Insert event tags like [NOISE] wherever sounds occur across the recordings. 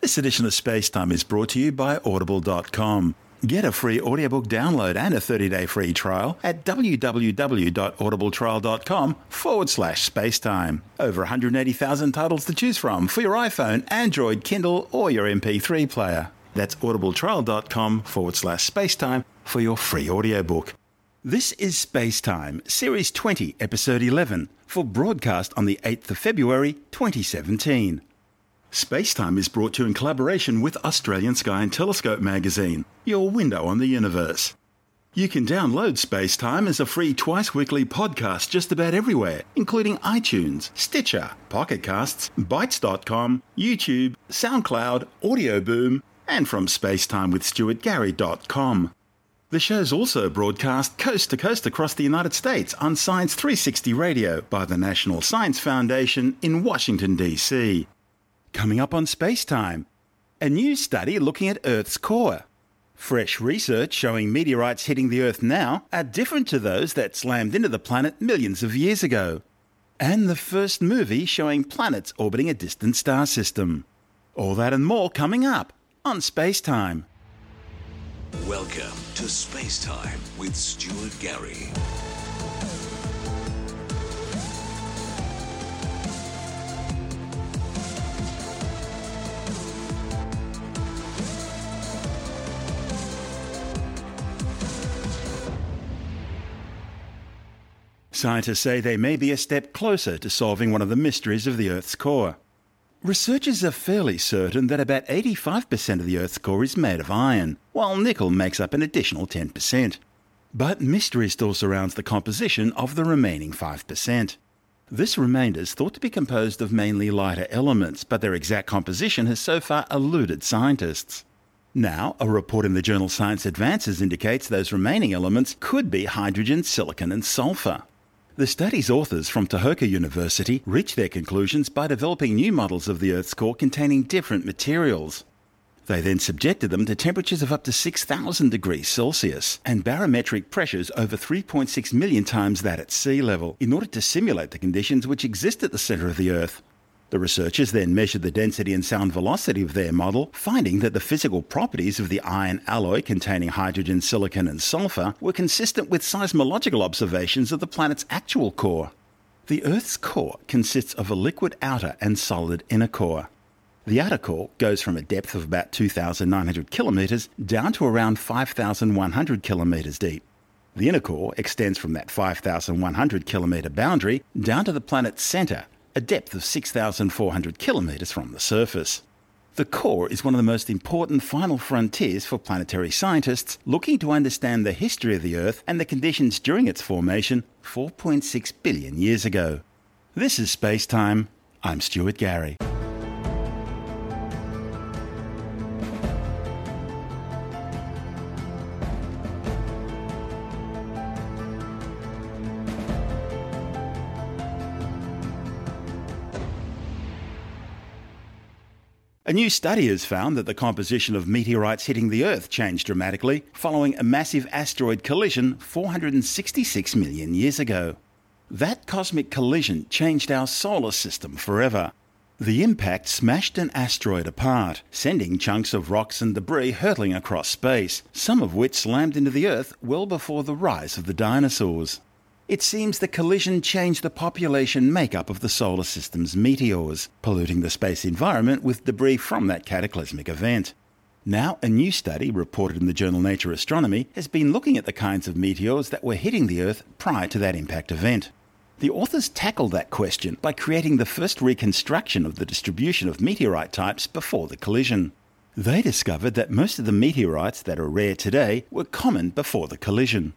This edition of Space Time is brought to you by Audible.com. Get a free audiobook download and a 30-day free trial at www.audibletrial.com forward slash spacetime. Over 180,000 titles to choose from for your iPhone, Android, Kindle, or your MP3 player. That's audibletrial.com forward slash spacetime for your free audiobook. This is Spacetime, Series 20, Episode 11, for broadcast on the 8th of February 2017. Spacetime is brought to you in collaboration with Australian Sky and Telescope magazine, your window on the universe. You can download Spacetime as a free twice weekly podcast just about everywhere, including iTunes, Stitcher, Pocket Casts, Bitesz.com, YouTube, SoundCloud, Audio Boom, and from spacetimewithstuartgary.com. The show's also broadcast coast to coast across the United States on Science 360 Radio by the National Science Foundation in Washington, D.C. Coming up on Space Time, a new study looking at Earth's core. Fresh research showing meteorites hitting the Earth now are different to those that slammed into the planet millions of years ago. And the first movie showing planets orbiting a distant star system. All that and more coming up on Space Time. Welcome to Space Time with Stuart Gary. Scientists say they may be a step closer to solving one of the mysteries of the Earth's core. Researchers are fairly certain that about 85% of the Earth's core is made of iron, while nickel makes up an additional 10%. But mystery still surrounds the composition of the remaining 5%. This remainder is thought to be composed of mainly lighter elements, but their exact composition has so far eluded scientists. Now, a report in the journal Science Advances indicates those remaining elements could be hydrogen, silicon, and sulfur. The study's authors from Tohoku University reached their conclusions by developing new models of the Earth's core containing different materials. They then subjected them to temperatures of up to 6,000 degrees Celsius and barometric pressures over 3.6 million times that at sea level in order to simulate the conditions which exist at the center of the Earth. The researchers then measured the density and sound velocity of their model, finding that the physical properties of the iron alloy containing hydrogen, silicon, and sulfur were consistent with seismological observations of the planet's actual core. The Earth's core consists of a liquid outer and solid inner core. The outer core goes from a depth of about 2,900 kilometres down to around 5,100 kilometres deep. The inner core extends from that 5,100 kilometre boundary down to the planet's centre a depth of 6,400 kilometres from the surface. The core is one of the most important final frontiers for planetary scientists looking to understand the history of the Earth and the conditions during its formation 4.6 billion years ago. This is Space Time. I'm Stuart Gary. A new study has found that the composition of meteorites hitting the Earth changed dramatically following a massive asteroid collision 466 million years ago. That cosmic collision changed our solar system forever. The impact smashed an asteroid apart, sending chunks of rocks and debris hurtling across space, some of which slammed into the Earth well before the rise of the dinosaurs. It seems the collision changed the population makeup of the solar system's meteors, polluting the space environment with debris from that cataclysmic event. Now, a new study reported in the journal Nature Astronomy has been looking at the kinds of meteors that were hitting the Earth prior to that impact event. The authors tackled that question by creating the first reconstruction of the distribution of meteorite types before the collision. They discovered that most of the meteorites that are rare today were common before the collision.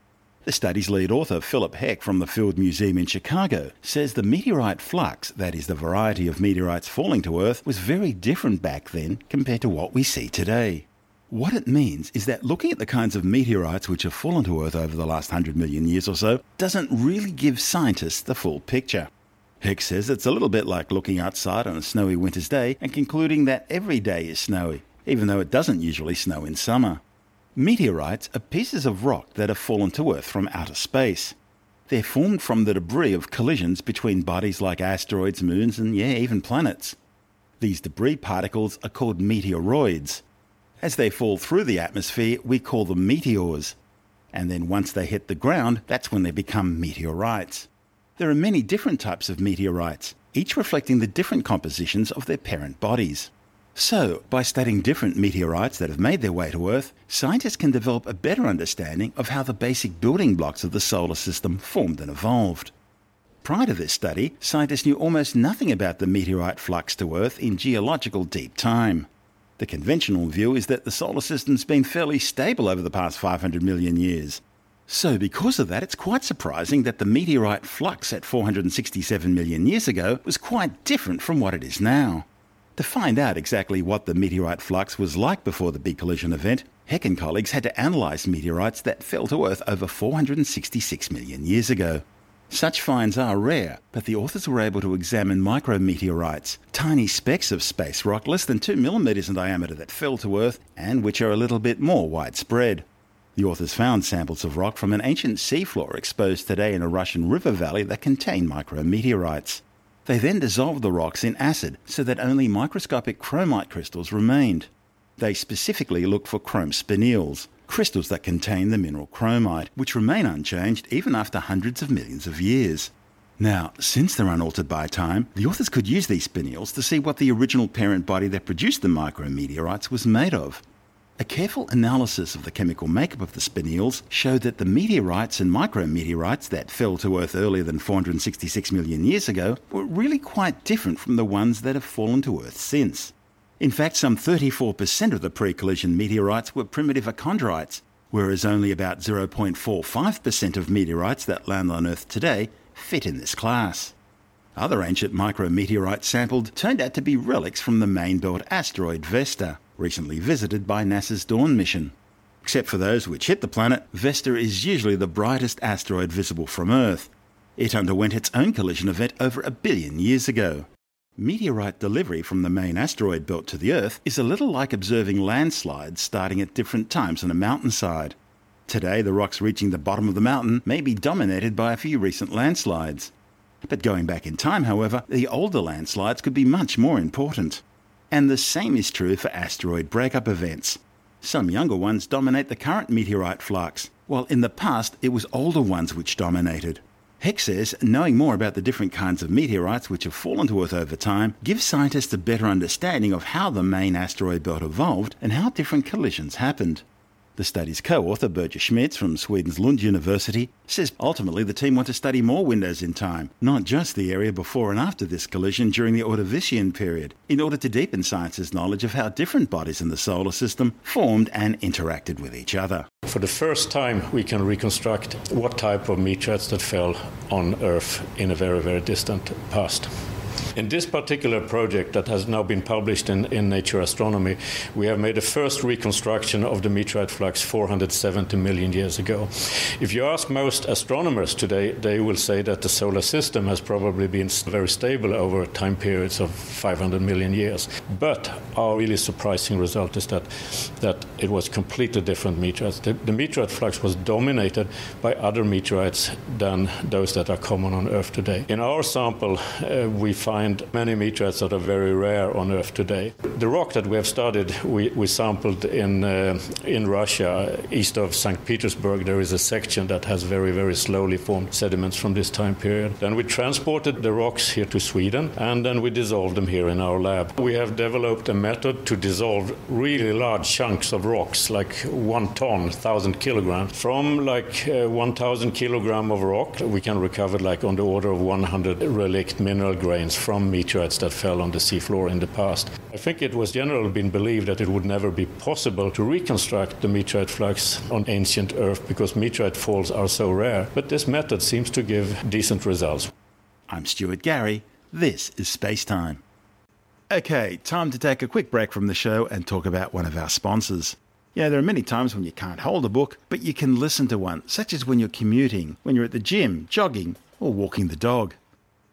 The study's lead author, Philip Heck from the Field Museum in Chicago, says the meteorite flux, that is, the variety of meteorites falling to Earth, was very different back then compared to what we see today. What it means is that looking at the kinds of meteorites which have fallen to Earth over the last 100 million years or so doesn't really give scientists the full picture. Heck says it's a little bit like looking outside on a snowy winter's day and concluding that every day is snowy, even though it doesn't usually snow in summer. Meteorites are pieces of rock that have fallen to Earth from outer space. They're formed from the debris of collisions between bodies like asteroids, moons, and yeah, even planets. These debris particles are called meteoroids. As they fall through the atmosphere, we call them meteors. And then once they hit the ground, that's when they become meteorites. There are many different types of meteorites, each reflecting the different compositions of their parent bodies. So, by studying different meteorites that have made their way to Earth, scientists can develop a better understanding of how the basic building blocks of the solar system formed and evolved. Prior to this study, scientists knew almost nothing about the meteorite flux to Earth in geological deep time. The conventional view is that the solar system's been fairly stable over the past 500 million years. So, because of that, it's quite surprising that the meteorite flux at 467 million years ago was quite different from what it is now. To find out exactly what the meteorite flux was like before the big collision event, Heck and colleagues had to analyse meteorites that fell to Earth over 466 million years ago. Such finds are rare, but the authors were able to examine micrometeorites, tiny specks of space rock less than 2 millimetres in diameter that fell to Earth and which are a little bit more widespread. The authors found samples of rock from an ancient seafloor exposed today in a Russian river valley that contain micrometeorites. They then dissolved the rocks in acid so that only microscopic chromite crystals remained. They specifically looked for chrome spinels, crystals that contain the mineral chromite, which remain unchanged even after hundreds of millions of years. Now, since they're unaltered by time, the authors could use these spinels to see what the original parent body that produced the micrometeorites was made of. A careful analysis of the chemical makeup of the spinels showed that the meteorites and micrometeorites that fell to Earth earlier than 466 million years ago were really quite different from the ones that have fallen to Earth since. In fact, some 34% of the pre collision meteorites were primitive achondrites, whereas only about 0.45% of meteorites that land on Earth today fit in this class. Other ancient micrometeorites sampled turned out to be relics from the main belt asteroid Vesta recently visited by NASA's Dawn mission. Except for those which hit the planet, Vesta is usually the brightest asteroid visible from Earth. It underwent its own collision event over a billion years ago. Meteorite delivery from the main asteroid belt to the Earth is a little like observing landslides starting at different times on a mountainside. Today, the rocks reaching the bottom of the mountain may be dominated by a few recent landslides. But going back in time, however, the older landslides could be much more important. And the same is true for asteroid breakup events. Some younger ones dominate the current meteorite flux, while in the past it was older ones which dominated. Heck says knowing more about the different kinds of meteorites which have fallen to Earth over time gives scientists a better understanding of how the main asteroid belt evolved and how different collisions happened. The study's co author, Birger Schmitz from Sweden's Lund University, says ultimately the team want to study more windows in time, not just the area before and after this collision during the Ordovician period, in order to deepen science's knowledge of how different bodies in the solar system formed and interacted with each other. For the first time, we can reconstruct what type of meteorites that fell on Earth in a very, very distant past. In this particular project that has now been published in, in Nature Astronomy, we have made the first reconstruction of the meteorite flux 470 million years ago. If you ask most astronomers today, they will say that the solar system has probably been very stable over time periods of 500 million years. But our really surprising result is that, that it was completely different meteorites. The, the meteorite flux was dominated by other meteorites than those that are common on Earth today. In our sample, uh, we find many meteorites that are very rare on Earth today. The rock that we have studied, we, we sampled in, uh, in Russia, east of St. Petersburg. There is a section that has very, very slowly formed sediments from this time period. Then we transported the rocks here to Sweden and then we dissolved them here in our lab. We have developed a method to dissolve really large chunks of rocks, like one ton, 1,000 kilograms. From like uh, 1,000 kilogram of rock, we can recover like on the order of 100 relict mineral grains from from meteorites that fell on the seafloor in the past. I think it was generally been believed that it would never be possible to reconstruct the meteorite flux on ancient Earth because meteorite falls are so rare, but this method seems to give decent results. I'm Stuart Gary. This is Space Time. Okay, time to take a quick break from the show and talk about one of our sponsors. Yeah, there are many times when you can't hold a book, but you can listen to one, such as when you're commuting, when you're at the gym, jogging, or walking the dog.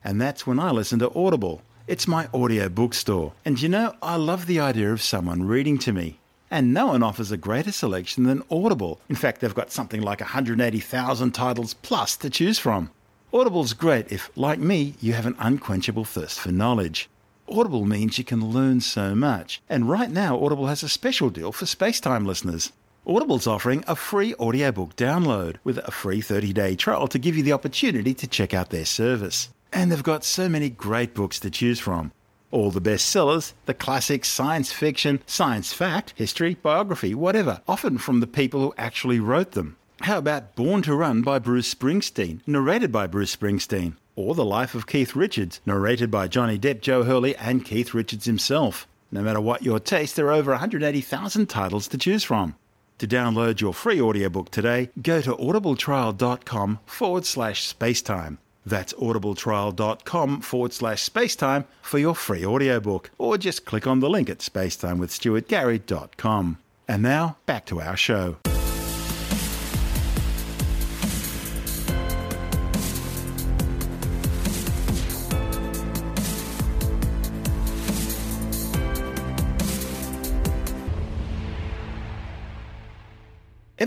And that's when I listen to Audible. It's my audio bookstore. And you know, I love the idea of someone reading to me. And no one offers a greater selection than Audible. In fact, they've got something like 180,000 titles plus to choose from. Audible's great if, like me, you have an unquenchable thirst for knowledge. Audible means you can learn so much. And right now, Audible has a special deal for Spacetime listeners. Audible's offering a free audiobook download with a free 30 day trial to give you the opportunity to check out their service. And they've got so many great books to choose from. All the bestsellers, the classics, science fiction, science fact, history, biography, whatever, often from the people who actually wrote them. How about Born to Run by Bruce Springsteen, narrated by Bruce Springsteen? Or The Life of Keith Richards, narrated by Johnny Depp, Joe Hurley, and Keith Richards himself. No matter what your taste, there are over 180,000 titles to choose from. To download your free audiobook today, go to audibletrial.com forward slash spacetime. That's audibletrial.com forward slash spacetime for your free audiobook, or just click on the link at spacetimewithstuartgary.com. And now, back to our show.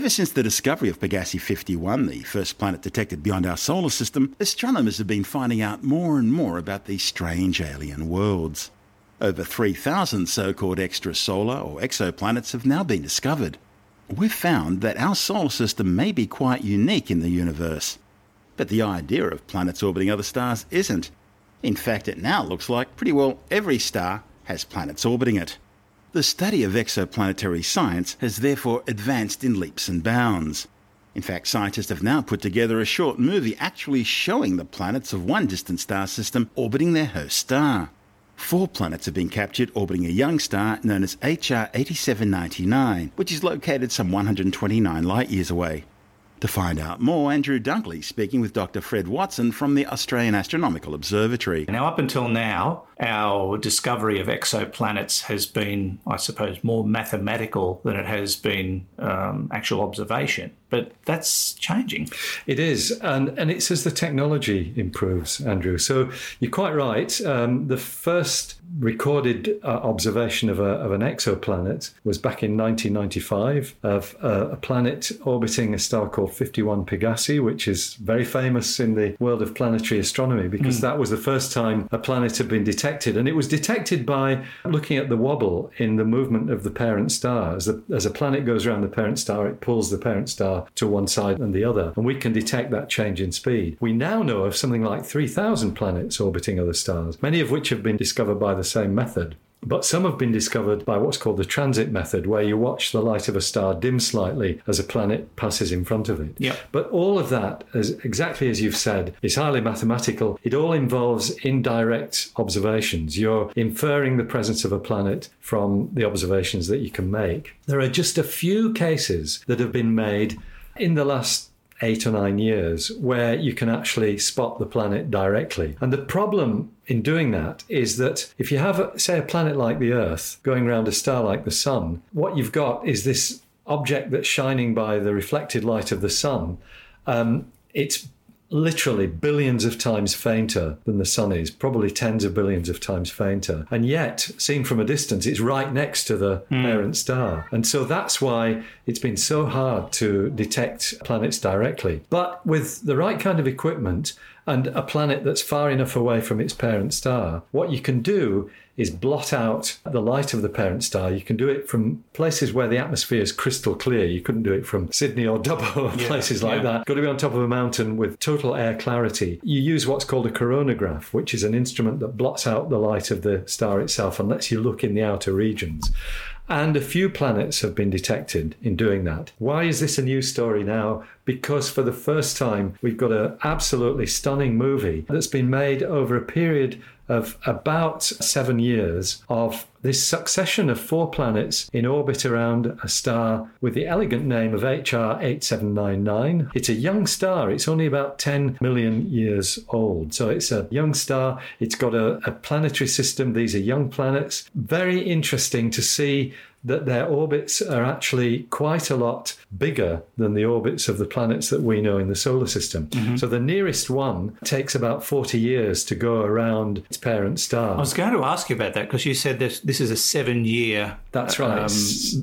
Ever since the discovery of Pegasi 51, the first planet detected beyond our solar system, astronomers have been finding out more and more about these strange alien worlds. Over 3,000 so called extrasolar or exoplanets have now been discovered. We've found that our solar system may be quite unique in the universe. But the idea of planets orbiting other stars isn't. In fact, it now looks like pretty well every star has planets orbiting it. The study of exoplanetary science has therefore advanced in leaps and bounds. In fact, scientists have now put together a short movie actually showing the planets of one distant star system orbiting their host star. Four planets have been captured orbiting a young star known as HR 8799, which is located some 129 light years away. To find out more, Andrew Dunkley speaking with Dr. Fred Watson from the Australian Astronomical Observatory. Now, up until now, our discovery of exoplanets has been, I suppose, more mathematical than it has been um, actual observation. But that's changing. It is, and and it's as the technology improves, Andrew. So you're quite right. Um, the first recorded uh, observation of, a, of an exoplanet was back in 1995 of uh, a planet orbiting a star called 51 Pegasi, which is very famous in the world of planetary astronomy because mm. that was the first time a planet had been detected. And it was detected by looking at the wobble in the movement of the parent star. As, the, as a planet goes around the parent star, it pulls the parent star to one side and the other. And we can detect that change in speed. We now know of something like 3,000 planets orbiting other stars, many of which have been discovered by the same method. But some have been discovered by what's called the transit method, where you watch the light of a star dim slightly as a planet passes in front of it. Yep. But all of that, as exactly as you've said, is highly mathematical. It all involves indirect observations. You're inferring the presence of a planet from the observations that you can make. There are just a few cases that have been made in the last eight or nine years where you can actually spot the planet directly. And the problem in doing that is that if you have, say, a planet like the Earth going around a star like the Sun, what you've got is this object that's shining by the reflected light of the Sun. Um, it's literally billions of times fainter than the sun is, probably tens of billions of times fainter. And yet, seen from a distance, it's right next to the mm. parent star. And so that's why it's been so hard to detect planets directly. But with the right kind of equipment, and a planet that's far enough away from its parent star, what you can do is blot out the light of the parent star. You can do it from places where the atmosphere is crystal clear. You couldn't do it from Sydney or [LAUGHS] Dubbo or yeah, places like yeah. that. Got to be on top of a mountain with total air clarity. You use what's called a coronagraph, which is an instrument that blots out the light of the star itself and lets you look in the outer regions. And a few planets have been detected in doing that. Why is this a new story now? Because for the first time, we've got an absolutely stunning movie that's been made over a period of about seven years of this succession of four planets in orbit around a star with the elegant name of HR 8799. It's a young star, it's only about 10 million years old. So it's a young star, it's got a, a planetary system. These are young planets. Very interesting to see that their orbits are actually quite a lot bigger than the orbits of the planets that we know in the solar system. Mm-hmm. So the nearest one takes about 40 years to go around its parent star. I was going to ask you about that because you said this, this is a seven year That's right. Um,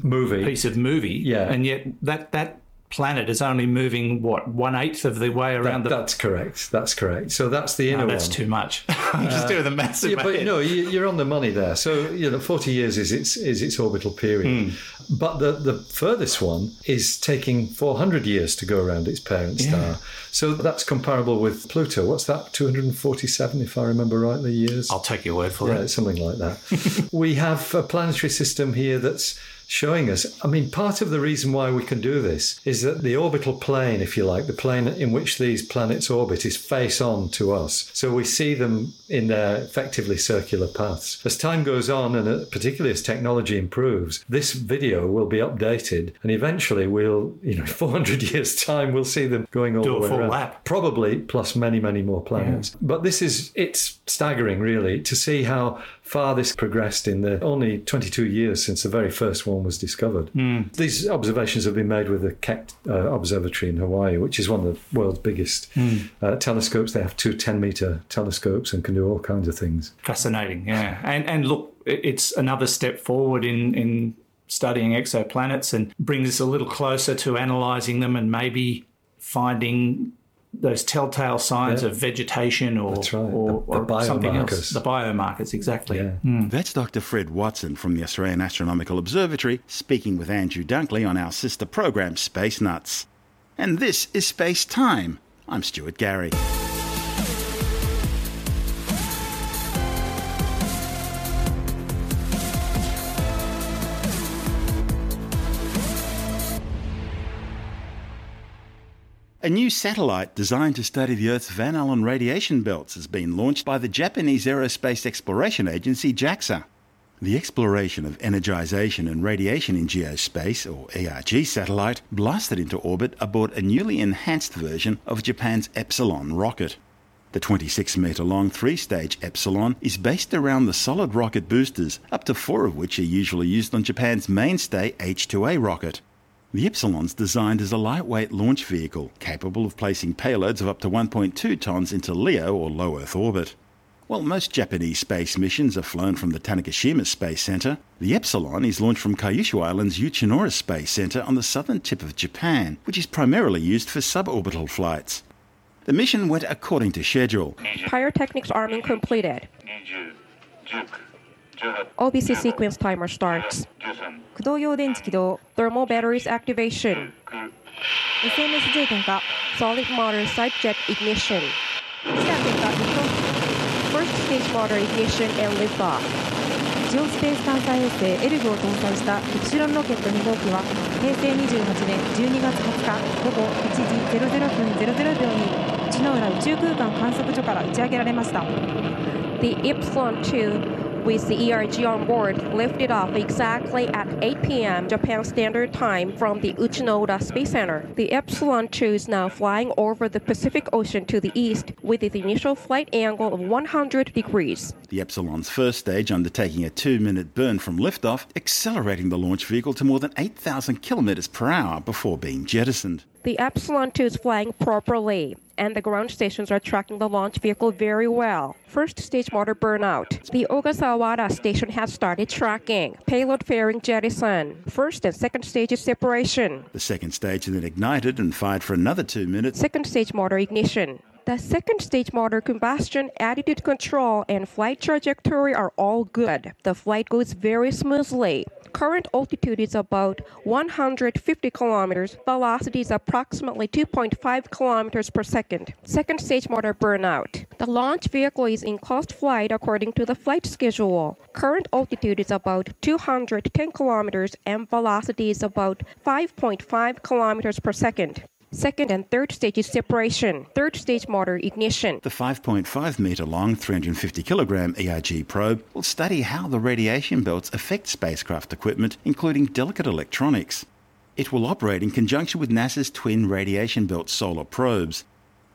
movie. piece of movie. Yeah. And yet that, that planet is only moving what one eighth of the way around that, the. That's correct. That's correct. So that's the inner no, that's one. too much. [LAUGHS] I'm just uh, doing the maths. Yeah, but no, you're on the money there. So you know, 40 years is its is its orbital period. Mm. But the the furthest one is taking 400 years to go around its parent star. So that's comparable with Pluto. What's that? 247, if I remember rightly, years. I'll take your word for yeah, it. Yeah, something like that. [LAUGHS] we have a planetary system here that's showing us. I mean, part of the reason why we can do this is that the orbital plane, if you like, the plane in which these planets orbit, is face on to us. So we see them in their effectively circular paths. As time goes on, and uh, particularly as technology improves, this video will be updated, and eventually we'll, you know, [LAUGHS] 400 years' time, we'll see them going all do the way full around. lap. Probably plus many, many more planets. Yeah. But this is, it's staggering, really, to see how far this progressed in the only 22 years since the very first one was discovered. Mm. These observations have been made with the Keck uh, Observatory in Hawaii, which is one of the world's biggest mm. uh, telescopes. They have two 10 meter telescopes and can do all kinds of things. Fascinating, yeah. And and look, it's another step forward in in studying exoplanets and brings us a little closer to analysing them and maybe finding those telltale signs Yeah. of vegetation or, That's right. or, The- the or something else. The biomarkers, exactly. Yeah. Mm. That's Dr. Fred Watson from the Australian Astronomical Observatory speaking with Andrew Dunkley on our sister program Space Nuts. And this is Space Time. I'm Stuart Gary. A new satellite designed to study the Earth's Van Allen radiation belts has been launched by the Japanese Aerospace Exploration Agency JAXA. The exploration of energization and radiation in geospace, or ERG satellite, blasted into orbit aboard a newly enhanced version of Japan's Epsilon rocket. The 26 metre long three stage Epsilon is based around the solid rocket boosters, up to four of which are usually used on Japan's mainstay H 2A rocket. The Epsilon's designed as a lightweight launch vehicle, capable of placing payloads of up to 1.2 tonnes into LEO or low Earth orbit. While most Japanese space missions are flown from the Tanegashima Space Center, the Epsilon is launched from Kyushu Island's Uchinoura Space Center on the southern tip of Japan, which is primarily used for suborbital flights. The mission went according to schedule. Pyrotechnics arming completed. OBC sequence timer starts. 駆動用電池起動 Thermal batteries activation. SMS 充点火 Solid motor side jet ignition. スキャン点火リフト First stage motor ignition and liftoff. ジオスペース探査衛星エルグを搭載したイプシロンロケット2号機は平成28年12月20日午後1時00分00秒に内之浦宇宙空間観測所から打ち上げられました The Epsilon 2 with the ERG on board lifted off exactly at 8 p.m. Japan Standard Time from the Uchinoura Space Center. The Epsilon 2 is now flying over the Pacific Ocean to the east with its initial flight angle of 100 degrees. The Epsilon's first stage undertaking a two minute burn from liftoff, accelerating the launch vehicle to more than 8,000 kilometers per hour before being jettisoned. The Epsilon 2 is flying properly, and the ground stations are tracking the launch vehicle very well. First stage motor burnout. The Ogasawara station has started tracking. Payload fairing jettison. First and second stage separation. The second stage then ignited and fired for another two minutes. Second stage motor ignition. The second stage motor combustion, attitude control, and flight trajectory are all good. The flight goes very smoothly. Current altitude is about 150 kilometers. Velocity is approximately 2.5 kilometers per second. Second stage motor burnout. The launch vehicle is in coast flight according to the flight schedule. Current altitude is about 210 kilometers and velocity is about 5.5 kilometers per second. Second and third stage is separation. Third stage motor ignition. The 5.5 metre long, 350 kilogram ERG probe will study how the radiation belts affect spacecraft equipment, including delicate electronics. It will operate in conjunction with NASA's twin radiation belt solar probes.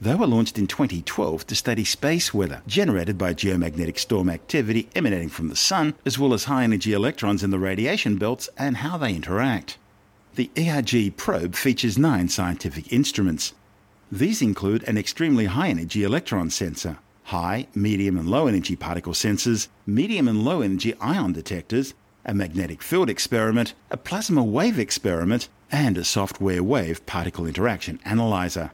They were launched in 2012 to study space weather generated by geomagnetic storm activity emanating from the Sun, as well as high energy electrons in the radiation belts and how they interact. The ERG probe features nine scientific instruments. These include an extremely high energy electron sensor, high, medium, and low energy particle sensors, medium and low energy ion detectors, a magnetic field experiment, a plasma wave experiment, and a software wave particle interaction analyzer.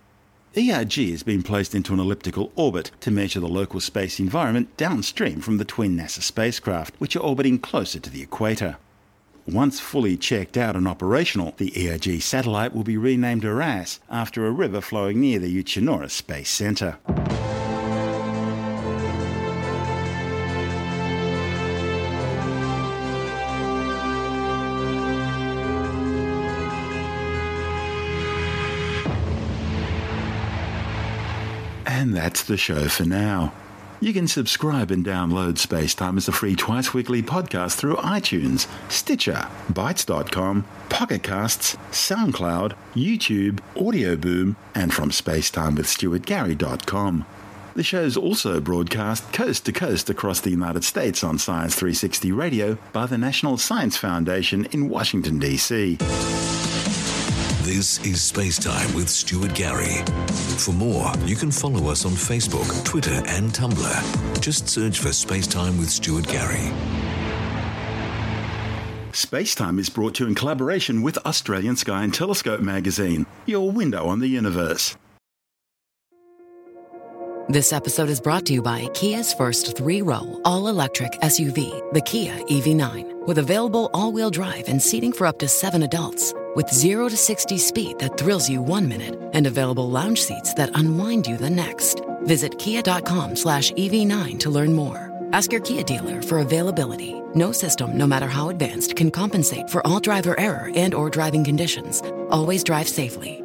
ERG has been placed into an elliptical orbit to measure the local space environment downstream from the twin NASA spacecraft, which are orbiting closer to the equator. Once fully checked out and operational, the ERG satellite will be renamed Arase after a river flowing near the Uchinoura Space Center. And that's the show for now. You can subscribe and download Spacetime as a free twice weekly podcast through iTunes, Stitcher, Bitesz.com, Pocketcasts, SoundCloud, YouTube, Audio Boom, and from spacetimewithstuartgary.com. The show's also broadcast coast to coast across the United States on Science 360 Radio by the National Science Foundation in Washington, D.C. This is Spacetime with Stuart Gary. For more, you can follow us on Facebook, Twitter, and Tumblr. Just search for Spacetime with Stuart Gary. Spacetime is brought to you in collaboration with Australian Sky and Telescope magazine, your window on the universe. This episode is brought to you by Kia's first three row, all electric SUV, the Kia EV9, with available all wheel drive and seating for up to seven adults. With 0 to 60 speed that thrills you one minute and available lounge seats that unwind you the next. Visit kia.com slash EV9 to learn more. Ask your Kia dealer for availability. No system, no matter how advanced, can compensate for all driver error and or driving conditions. Always drive safely.